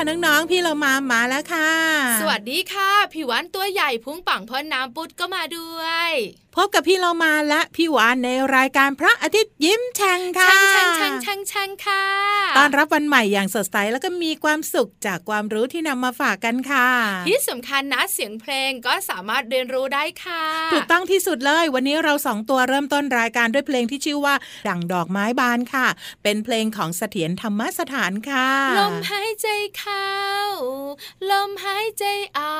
ค่ะน้องๆ พี่เรามามาแล้วค่ะ สวัสดีค่ะ พี่วันตัวใหญ่พุงปังพ่นน้ำปุดก็มาด้วยพบกับพี่เรามาและพี่หวานในรายการพระอาทิตย์ยิ้มแฉ่งค่ะช่างช่างช่างช่างช่างค่ะต้อนรับวันใหม่อย่างสดใสแล้วก็มีความสุขจากความรู้ที่นำมาฝากกันค่ะ ที่สำคัญนะเสียงเพลงก็สามารถเรียนรู้ได้ค่ะถูกต้องที่สุดเลยวันนี้เราสองตัวเริ่มต้นรายการด้วยเพลงที่ชื่อว่าดังดอกไม้บานค่ะ เป็นเพลงของเสถียรธรรมสถานค่ะลมหายใจเข้าลมหายใจออ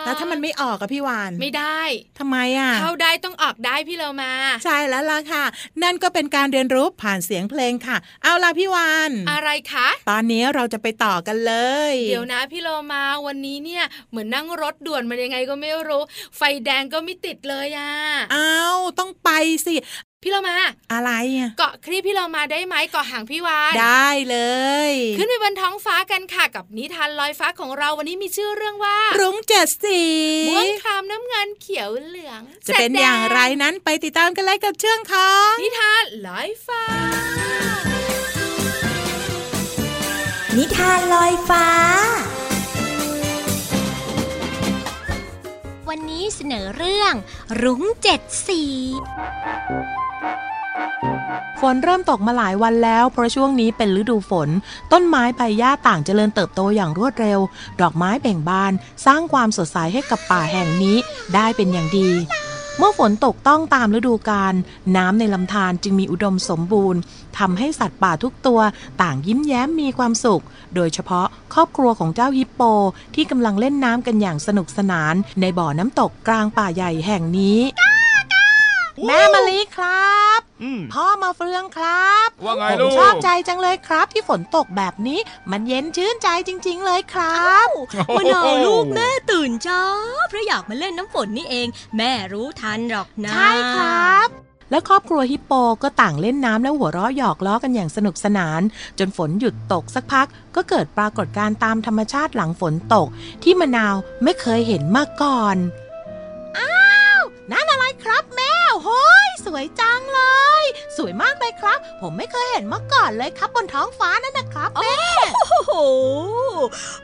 กแล้วถ้ามันไม่ออกอะพี่หวานไม่ได้ทำไมอะเข้าได้ต้องออกได้พี่เรามาใช่แล้วล่ะค่ะ นั่นก็เป็นการเรียนรู้ผ่านเสียงเพลงค่ะ เอาล่ะพี่วานอะไรคะตอนนี้เราจะไปต่อกันเลย เดี๋ยวนะพี่โลมาวันนี้เนี่ยเหมือนนั่งรถด่วนมันยังไงก็ไม่รู้ ไฟแดงก็ไม่ติดเลยอะอ้าวต้องไปสิ พี่เรามาอะไรอะเกาะครีบพี่เรามาได้ไหมเกาะหางพี่วานได้เลย ขึ้นไปบนท้องฟ้ากันค่ะกับนิทานลอยฟ้าของเราวันนี้มีชื่อเรื่องว่า รุ้งเจ็ดสีม่วงครามน้ำเงินเขียวเหลือง จะเป็นอย่างไรนั้นไปติดตามกันเลยกับเชื่องของนิทานลอยฟ้า นิทานลอยฟ้า วันนี้เสนอเรื่อง รุ้งเจ็ดสีฝนเริ่มตกมาหลายวันแล้ว เพราะช่วงนี้เป็นฤดูฝน ต้นไม้ใบหญ้าต่างเจริญเติบโตอย่างรวดเร็ว ดอกไม้เบ่งบาน สร้างความสดใสให้กับป่าแห่งนี้ ได้เป็นอย่างดี เมื่อฝนตกต้องตามฤดูกาลน้ำในลำธารจึงมีอุดมสมบูรณ์ทำให้สัตว์ป่าทุกตัวต่างยิ้มแย้มมีความสุข โดยเฉพาะครอบครัวของเจ้าฮิปโป ที่กำลังเล่นน้ำกันอย่างสนุกสนาน ในบ่อน้ำตกกลางป่าใหญ่แห่งนี้ แม่มะลิครับ อืม พ่อมาเฟืองครับว่าไงผมลูกชอบใจจังเลยครับ ที่ฝนตกแบบนี้ มันเย็นชื่นใจจริง ๆ เลยครับ มะนาวลูกแม่ตื่นเช้าเพราะอยากมาเล่นน้ำฝนนี่เอง แม่รู้ทันหรอกนะ ใช่ครับ แล้วครอบครัวฮิปโปก็ต่างเล่นน้ำและหัวเราะหยอกล้อกันอย่างสนุกสนาน จนฝนหยุดตกสักพัก ก็เกิดปรากฏการณ์ตามธรรมชาติหลังฝนตก ที่มะนาวไม่เคยเห็นมาก่อน สวยจังเลย สวยมากเลยครับ ผมไม่เคยเห็นมาก่อนเลยครับบนท้องฟ้านั่นนะครับแม่โอ้โห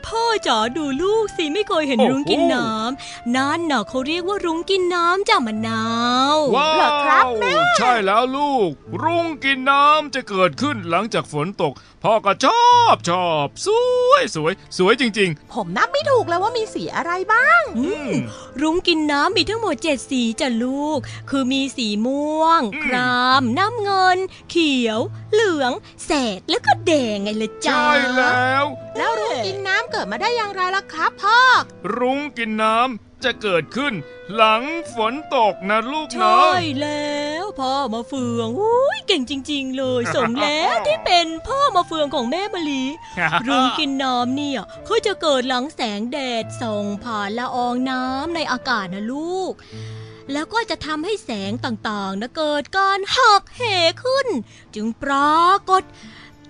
พ่อจ๋าดูลูกสิไม่เคยเห็นโอ้โหรุ้งกินน้ำนั่นน่ะเขาเรียกว่ารุ้งกินน้ำจ้ามะนาวว้าเหรอครับแม่วใช่แล้วลูก รุ้งกินน้ำจะเกิดขึ้นหลังจากฝนตก พ่อก็ชอบชอบ สวยสวยสวยจริง ผมนับไม่ถูกเลยว่ามีสีอะไรบ้างอืม รุ้งกินน้ำมีทั้งหมดเจ็ดสีจ้ะลูก คือมีสีม่วง อืม คราม น้ำเงิน เขียว เหลือง แสดแล้วก็แดงไงละๆจ้าใช่แล้ว แล้วรุ้งกินน้ำเกิดมาได้อย่างไรล่ะครับพ่อ รุ้งกินน้ำ จะเกิดขึ้น หลังฝนตกนะลูกใช่นะแล้วพ่อมาเฟืองอุ้ยเก่งจริง ๆ เลยสมแล้วที่เป็นพ่อมาเฟืองของแม่มะลิรุ้งกินน้ำเนี่ยเขาจะเกิดหลังแสงแดดส่องผ่านละอองน้ำในอากาศนะลูกแล้วก็จะทำให้แสงต่างๆนะเกิดการหักเหขึ้น จึงปรากฏ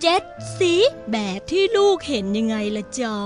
เจ็ดสีแบบที่ลูกเห็นยังไงละจ๊ะ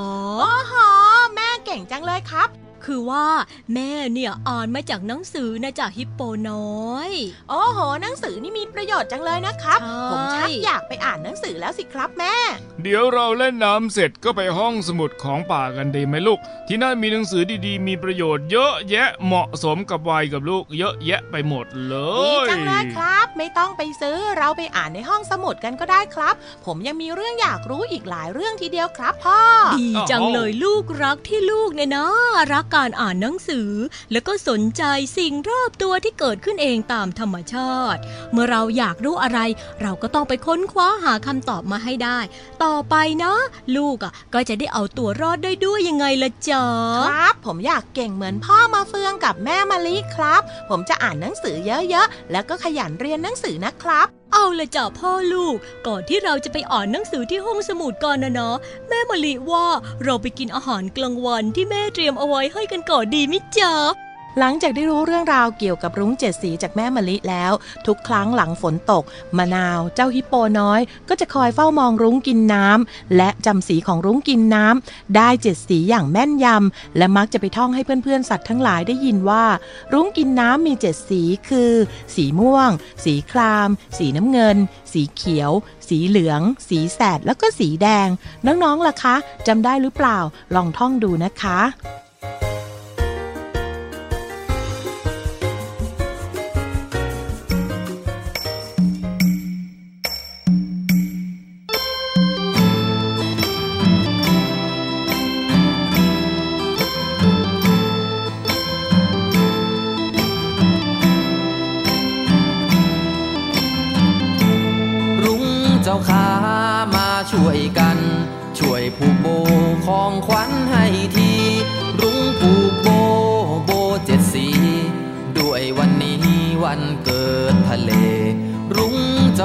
อ๋อแม่เก่งจังเลยครับ คือว่าแม่เนี่ยอ่านมาจากหนังสือนะจากฮิปโปน้อย โอ้โห หนังสือนี่มีประโยชน์จังเลยนะครับใช่ผมชักอยากไปอ่านหนังสือแล้วสิครับแม่ เดี๋ยวเราเล่นน้ำเสร็จก็ไปห้องสมุดของป่ากันดีไหมลูก ที่นั่นมีหนังสือดีๆ มีประโยชน์เยอะแยะเหมาะสมกับวัยกับลูก เยอะแยะไปหมดเลดียจังเลยครับ ไม่ต้องไปซื้อเราไปอ่านในห้องสมุดกันก็ได้ครับ ผมยังมีเรื่องอยากรู้อีกหลายเรื่องทีเดียวครับพ่อ ดีจังเลยลูกรักที่ลูกเนี่ยนะรักกการอ่านหนังสือ แล้วก็สนใจสิ่งรอบตัวที่เกิดขึ้นเองตามธรรมชาติ เมื่อเราอยากรู้อะไร เราก็ต้องไปค้นคว้าหาคำตอบมาให้ได้ ต่อไปนะ ลูกอะก็จะได้เอาตัวรอดได้ด้วยยังไงละจ๊ะครับ ผมอยากเก่งเหมือนพ่อมาเฟืองกับแม่มะลิครับ ผมจะอ่านหนังสือเยอะๆแล้วก็ขยันเรียนหนังสือนะครับ เอาละจ้ะพ่อลูก ก่อนที่เราจะไปอ่านหนังสือที่ห้องสมุดก่อนนะเนาะแม่มะลิว่าเราไปกินอาหารกลางวันที่แม่เตรียมเอาไว้ให้กันก่อนดีมิจ๊ะ หลังจากได้รู้เรื่องราวเกี่ยวกับรุ้งเจ็ดสีจากแม่มะลิแล้ว ทุกครั้งหลังฝนตก มะนาวเจ้าฮิปโปน้อย ก็จะคอยเฝ้ามองรุ้งกินน้ำและจำสีของรุ้งกินน้ำได้เจ็ดสีอย่างแม่นยำและมักจะไปท่องให้เพื่อนๆสัตว์ทั้งหลายได้ยินว่า รุ้งกินน้ำมีเจ็ดสีคือ สีม่วง สีคราม สีน้ำเงิน สีเขียว สีเหลือง สีแสดแล้วก็สีแดง น้องๆล่ะคะจำได้หรือเปล่า ลองท่องดูนะคะ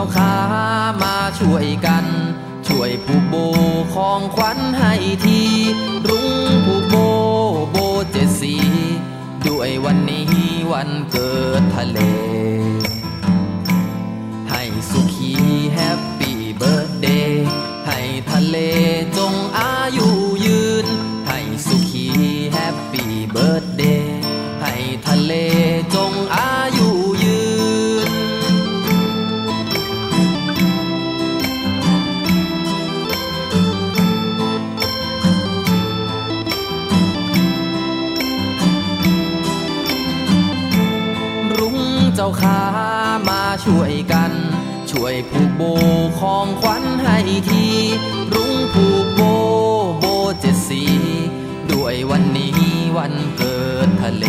เจ้าขามาช่วยกัน ช่วยผูกโบของขวัญให้ที รุ้งผูกโบโบเจ็ดสี ด้วยวันนี้วันเกิดทะเล ช่วยกัน ช่วยผูกโบของขวัญให้ทีรุ้งผูกโบโบเจ็ดสี ด้วยวันนี้วันเกิดทะเล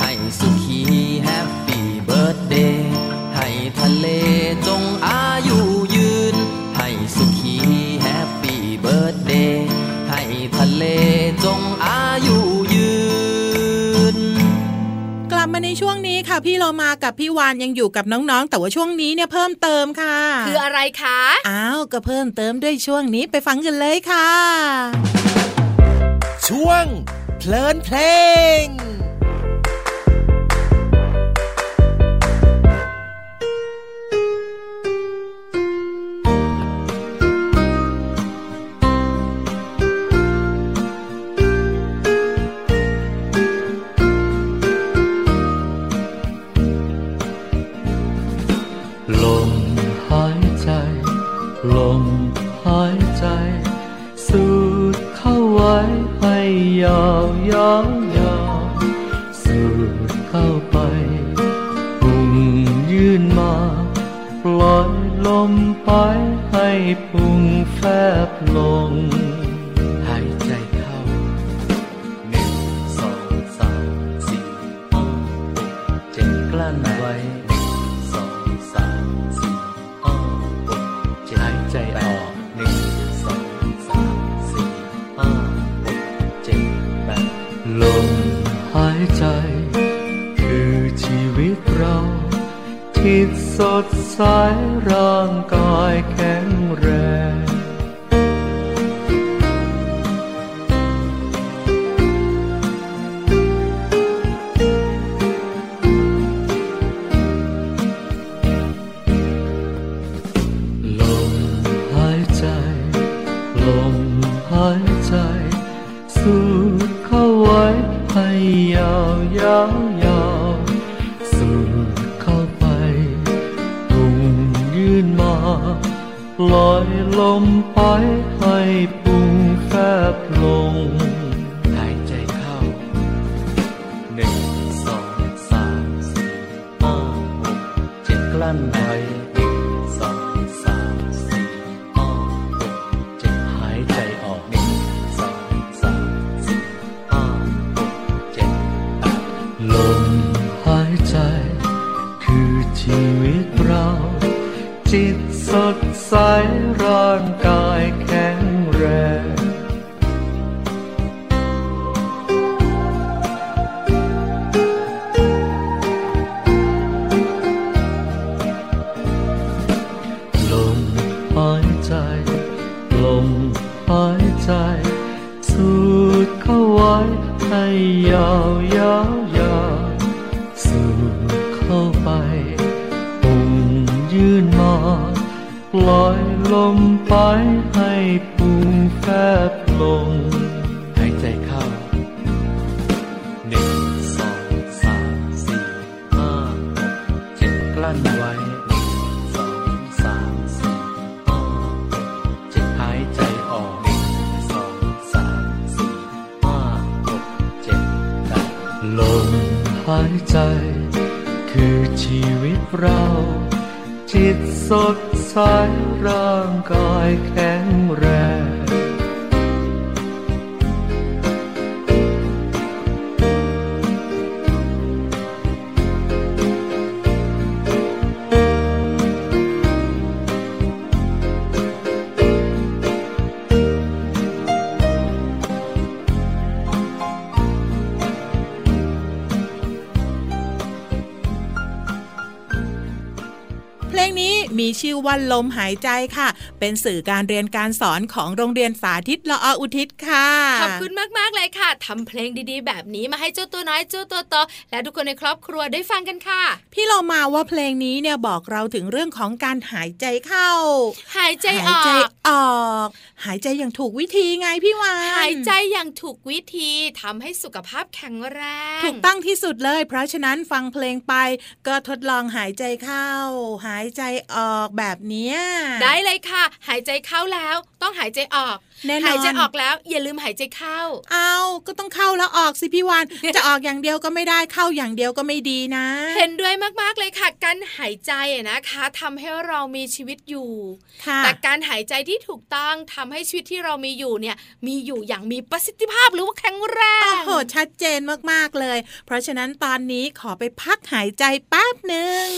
ให้สุขี Happy Birthday ให้ทะเลจงอายุยืน ให้สุขี Happy Birthday ให้ทะเล นช่วงนี้ค่ะพี่เรามากับพี่วานยังอยู่กับน้องๆ แต่ว่าช่วงนี้เนี่ยเพิ่มเติมค่ะ คืออะไรคะอ้าวก็เพิ่มเติมด้วยช่วงนี้ไปฟังกันเลยค่ะ ช่วงเพลินเพลง มไปให้พุงแฟ ยาวยาวยาวสูดเข้าไปตุงยื่นมาลอยลมไปให้ปุงแฟบลง ลมหายใจ สูดเข้าไว้ ให้ยาวยาวยาวสูดเข้าไปพุงยื่นมา ปล่อยลมไปให้ปุ่งแฟบลง ใจคือชีวิตเรา จิตสดใสร่างกายแข็งแรง มีชื่อว่าลมหายใจค่ะ เป็นสื่อการเรียนการสอนของโรงเรียนสาธิตละออุทิศค่ะ ขอบคุณมากๆเลยค่ะทำเพลงดีๆ แบบนี้มาให้เจ้าตัวน้อยเจ้าตัวโตและทุกคนในครอบครัวได้ฟังกันค่ะ พี่เรามาว่าเพลงนี้เนี่ยบอกเราถึงเรื่องของการหายใจเข้า หายใจอหายอใจกออก หายใจอย่างถูกวิธีไงพี่วานหายใจอย่างถูกวิธีทำให้สุขภาพแข็งแรง ถูกต้องที่สุดเลย เพราะฉะนั้นฟังเพลงไปก็ทดลองหายใจเข้า หายใจออกแบบเนี้ยได้เลยค่ะ หายใจเข้าแล้ว ต้องหายใจออกแน่นอนหายใจออกแล้ว อย่าลืมหายใจเข้า เอาก็ต้องเข้าแล้วออกสิพี่วานจะออกอย่างเดียวก็ไม่ได้เข้าอย่างเดียวก็ไม่ดีนะ เห็นด้วยมากๆเลยค่ะ การหายใจอะนะคะทำให้เรามีชีวิตอยู่ค่ะแต่การหายใจที่ถูกต้องทำให้ชีวิตที่เรามีอยู่เนี่ยมีอยู่อย่างมีประสิทธิภาพหรือว่าแข็งแรงโอ้โหชัดเจนมากๆเลย เพราะฉะนั้นตอนนี้ขอไปพักหายใจแป๊บหนึ่ง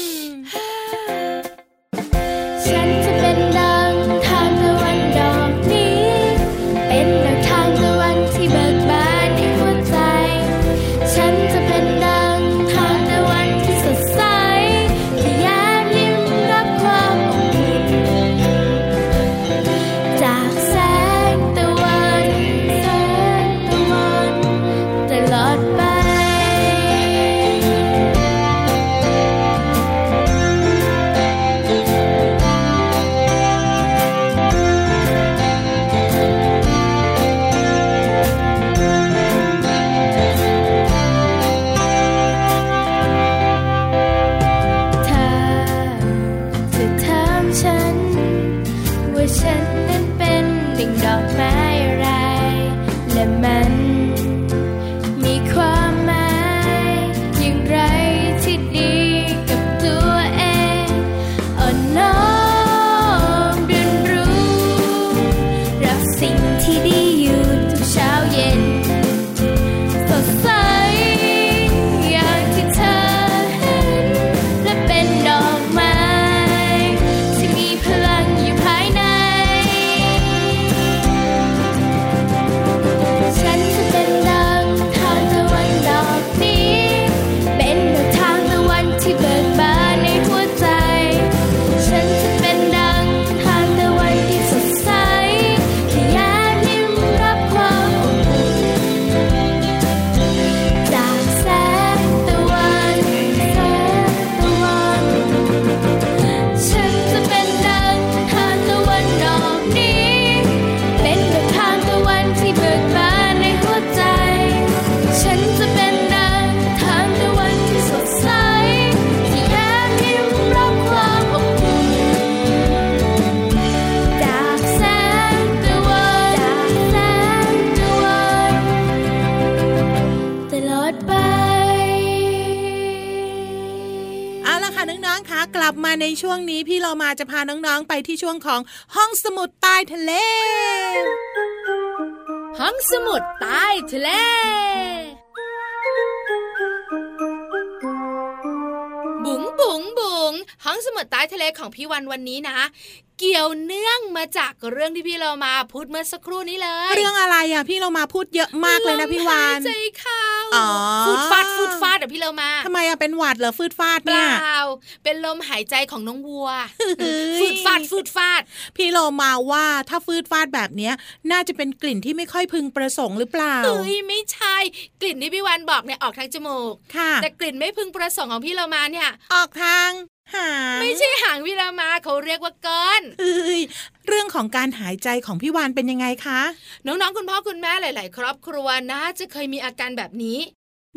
ไปที่ช่วงของห้องสมุดใต้ทะเล ห้องสมุดใต้ทะเลบุ๋งบุ๋งบุ๋งห้องสมุดใต้ทะเลของพี่วันวันนี้นะ เกี่ยวเนื่องมาจากเรื่องที่พี่เรามาพูดเมื่อสักครู่นี้เลย เรื่องอะไรอะพี่เรามาพูดเยอะมากเลยนะพี่วานลมหยใจเข้าอ๋อ ฟูดฟาดฟูดฟาดอะพี่เรามาทำไมอะเป็นหวัดเหรอฟืดฟาดเปเนี่ยล่าเป็นลมหายใจของน้องวัวเฮ้ยฟูดฟาดฟูดฟาด พี่โลมาว่าถ้าฟืดฟาดแบบเนี้ย น่าจะเป็นกลิ่นที่ไม่ค่อยพึงประสงค์หรือเปล่าเฮ้ยไม่ใช่กลิ่นที่พี่วันบอกเนี่ยออกทางจมูกค่ะแต่กลิ่นไม่พึงประสงค์ของพี่เรามาเนี่ย ออกทาง หางไม่ใช่หางพี่เรามาเขาเรียกว่าก้อนเอ้ยเรื่องของการหายใจของพี่วานเป็นยังไงคะ น้องๆคุณพ่อคุณแม่หลาย ๆ ครอบครัวน่าจะเคยมีอาการแบบนี้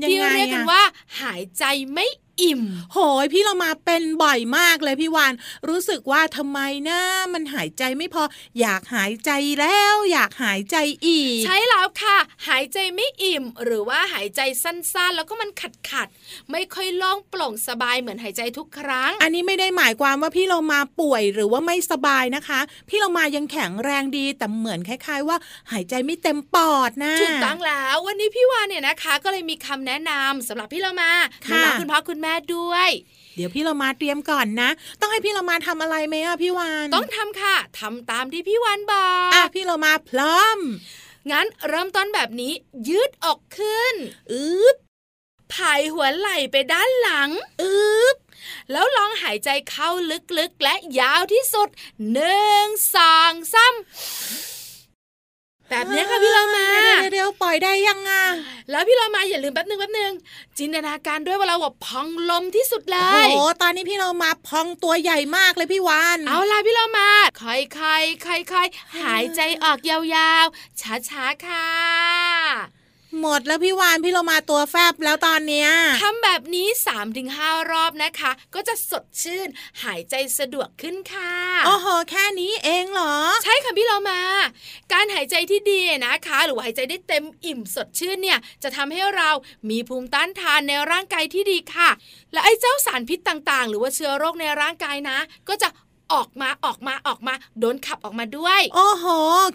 ยังที่ไงเรียกกันอะว่า หายใจไม่ อิ่ม โหยพี่เรามาเป็นบ่อยมากเลยพี่วานรู้สึกว่าทำไมนะมันหายใจไม่พอ อยากหายใจแล้ว อยากหายใจอีก ใช่แล้วค่ะ หายใจไม่อิ่ม หรือว่าหายใจสั้นๆ แล้วก็มันขัดขัดๆไม่ค่อยโล่องโปร่งสบายเหมือนหายใจทุกครั้ง อันนี้ไม่ได้หมายความว่าพี่เรามาป่วยหรือว่าไม่สบายนะคะ พี่เรามายังแข็งแรงดีแต่เหมือนคล้าย ๆ ว่าหายใจไม่เต็มปอดนะถูกต้องแล้ว วันนี้พี่วานเนี่ยนะคะ ก็เลยมีคำแนะนำสำหรับพี่เรามาค่ะน้องๆคุณพ่อคุณแม่ด้วย เดี๋ยวพี่เรามาเตรียมก่อนนะ ต้องให้พี่เรามาทำอะไรไหมอะพี่วานต้องทำค่ะทำตามที่พี่วานบอกอะพี่เรามาพร้อม งั้นเริ่มต้นแบบนี้ ยืดออกขึ้นอึบผายหัวไหล่ไปด้านหลังอึบแล้วลองหายใจเข้าลึกๆ และยาวที่สุดหนึ่งสองสาม แบบนี้ค่ะพี่เรามาเดี๋ยวปล่อยได้ยังอะแล้วพี่เรามาอย่าลืมแป๊บนึงแป๊บนึงจินตนาการด้วยว่าเราแบบพองลมที่สุดเลยโอ้ตอนนี้พี่เรามาพองตัวใหญ่มากเลยพี่วานเอาล่ะพี่เรามาค่อยๆค่อยๆหายใจออกยาวๆช้าๆค่ะ หมดแล้วพี่วานพี่เรามาตัวแฟบแล้วตอนเนี้ยทำแบบนี้ 3-5 รอบนะคะ ก็จะสดชื่นหายใจสะดวกขึ้นค่ะโอ้โหแค่นี้เองเหรอ ใช่ค่ะพี่เรามา การหายใจที่ดีนะคะ หรือว่าหายใจได้เต็มอิ่มสดชื่นเนี่ย จะทำให้เรามีภูมิต้านทานในร่างกายที่ดีค่ะ และไอ้เจ้าสารพิษต่างๆ หรือว่าเชื้อโรคในร่างกายนะ ก็จะ ออกมาออกมาออกมาโดนขับออกมาด้วย โอ้โห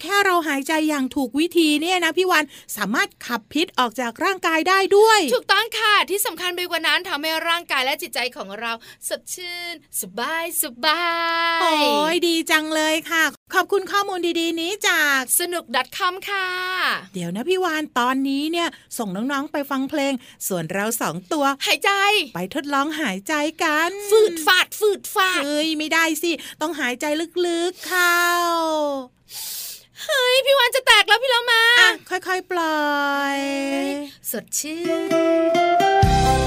แค่เราหายใจอย่างถูกวิธีเนี่ยนะพี่วานสามารถขับพิษออกจากร่างกายได้ด้วย ถูกต้องค่ะที่สำคัญไปกว่านั้นทำให้ร่างกายและจิตใจของเราสดชื่น สบายสบายโอ้ยดีจังเลยค่ะ ขอบคุณข้อมูลดีๆ นี้จากสนุก .com ค่ะ เดี๋ยวนะพี่วานตอนนี้เนี่ยส่งน้องๆไปฟังเพลง ส่วนเราสองตัว หายใจ ไปทดลองหายใจกัน ฝืดฟาดฝืดฟาดเฮ้ยไม่ได้สิ ต้องหายใจลึกๆเข้าเฮ้ย พี่วานจะแตกแล้วพี่เรามาอะค่อยๆ ปล่อย สดชื่น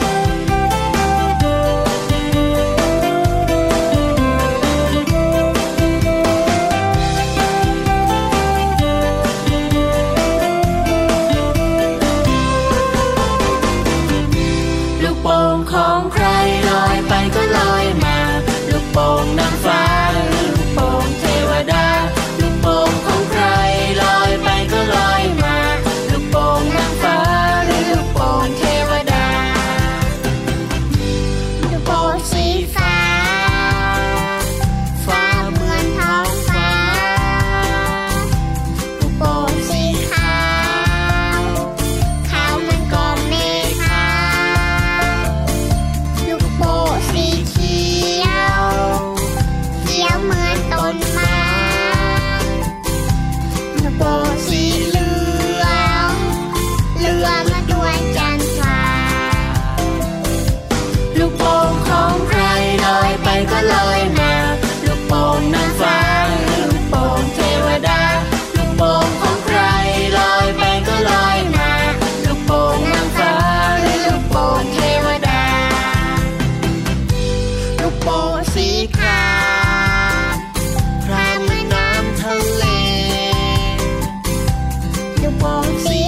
won't see.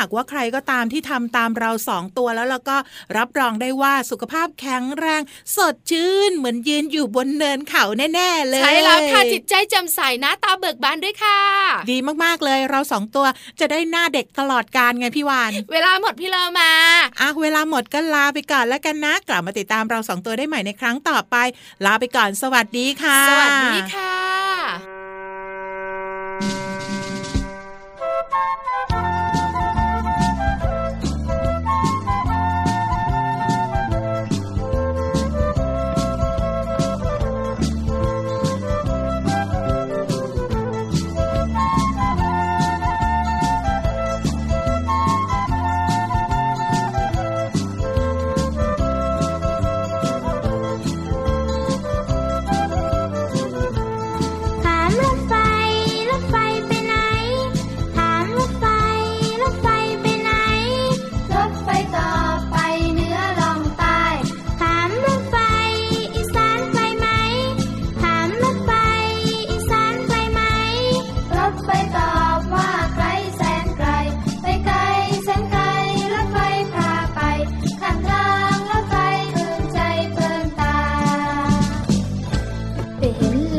าหากว่าใครก็ตามที่ทำตามเราสองตัวแล้วแล้วก็รับรองได้ว่าสุขภาพแข็งแรง สดชื่น เหมือนยืนอยู่บนเนินเขาแน่ ๆ เลยใช่แล้วค่ะจิตใจแจ่มใสหน้าตาเบิกบานด้วยค่ะ ดีมากๆเลยเราสองตัวจะได้หน้าเด็กตลอดการไงพี่วาน เวลาหมดพี่เรามาอะเวลาหมดก็ลาไปก่อนแล้วกันนะกลับมาติดตามเราสองตัวได้ใหม่ในครั้งต่อไป ลาไปก่อนสวัสดีค่ะ สวัสดีค่ะ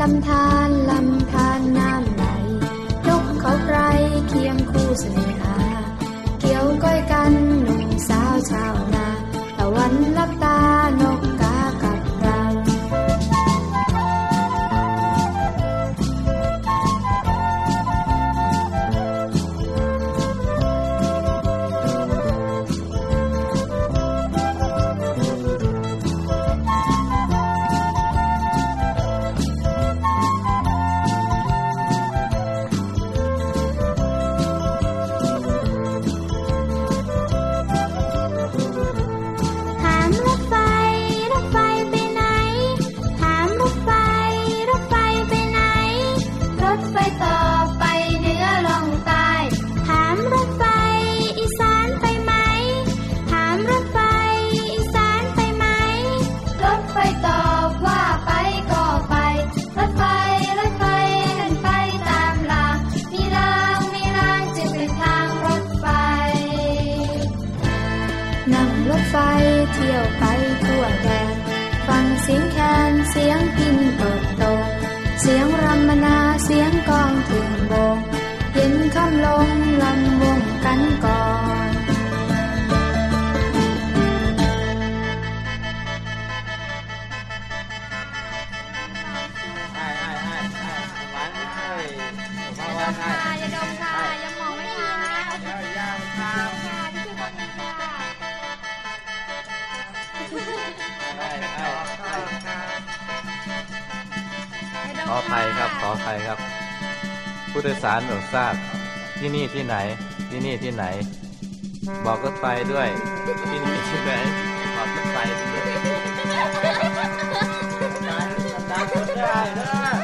ลำธารลำธารน้ำไหลนกเขาไกรเคียงคู่เสน่หา เกี่ยวก้อยกันหนุ่มสาวชาวนา ผู้โดยสารโปรดทราบ ที่นี่ที่ไหน ที่นี่ที่ไหน บอกรถไฟด้วย ที่นี่ที่ไหนบอกรถไฟด้วยเ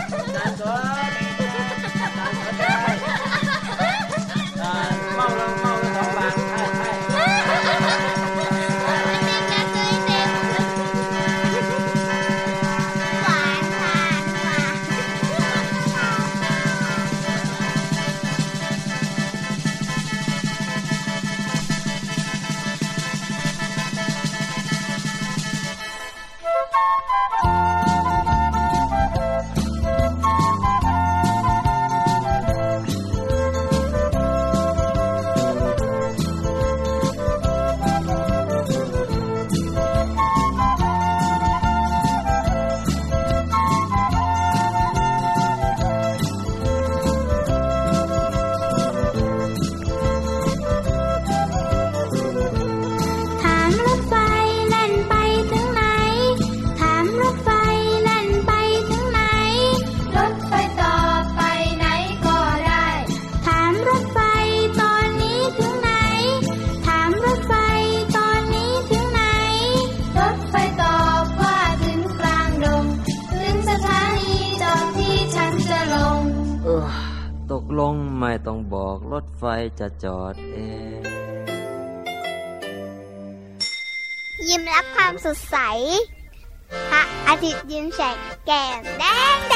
จะจอดเอง ยิ้มรับความสดใส พระอาทิตย์ยิ้มแฉกแก้มแดง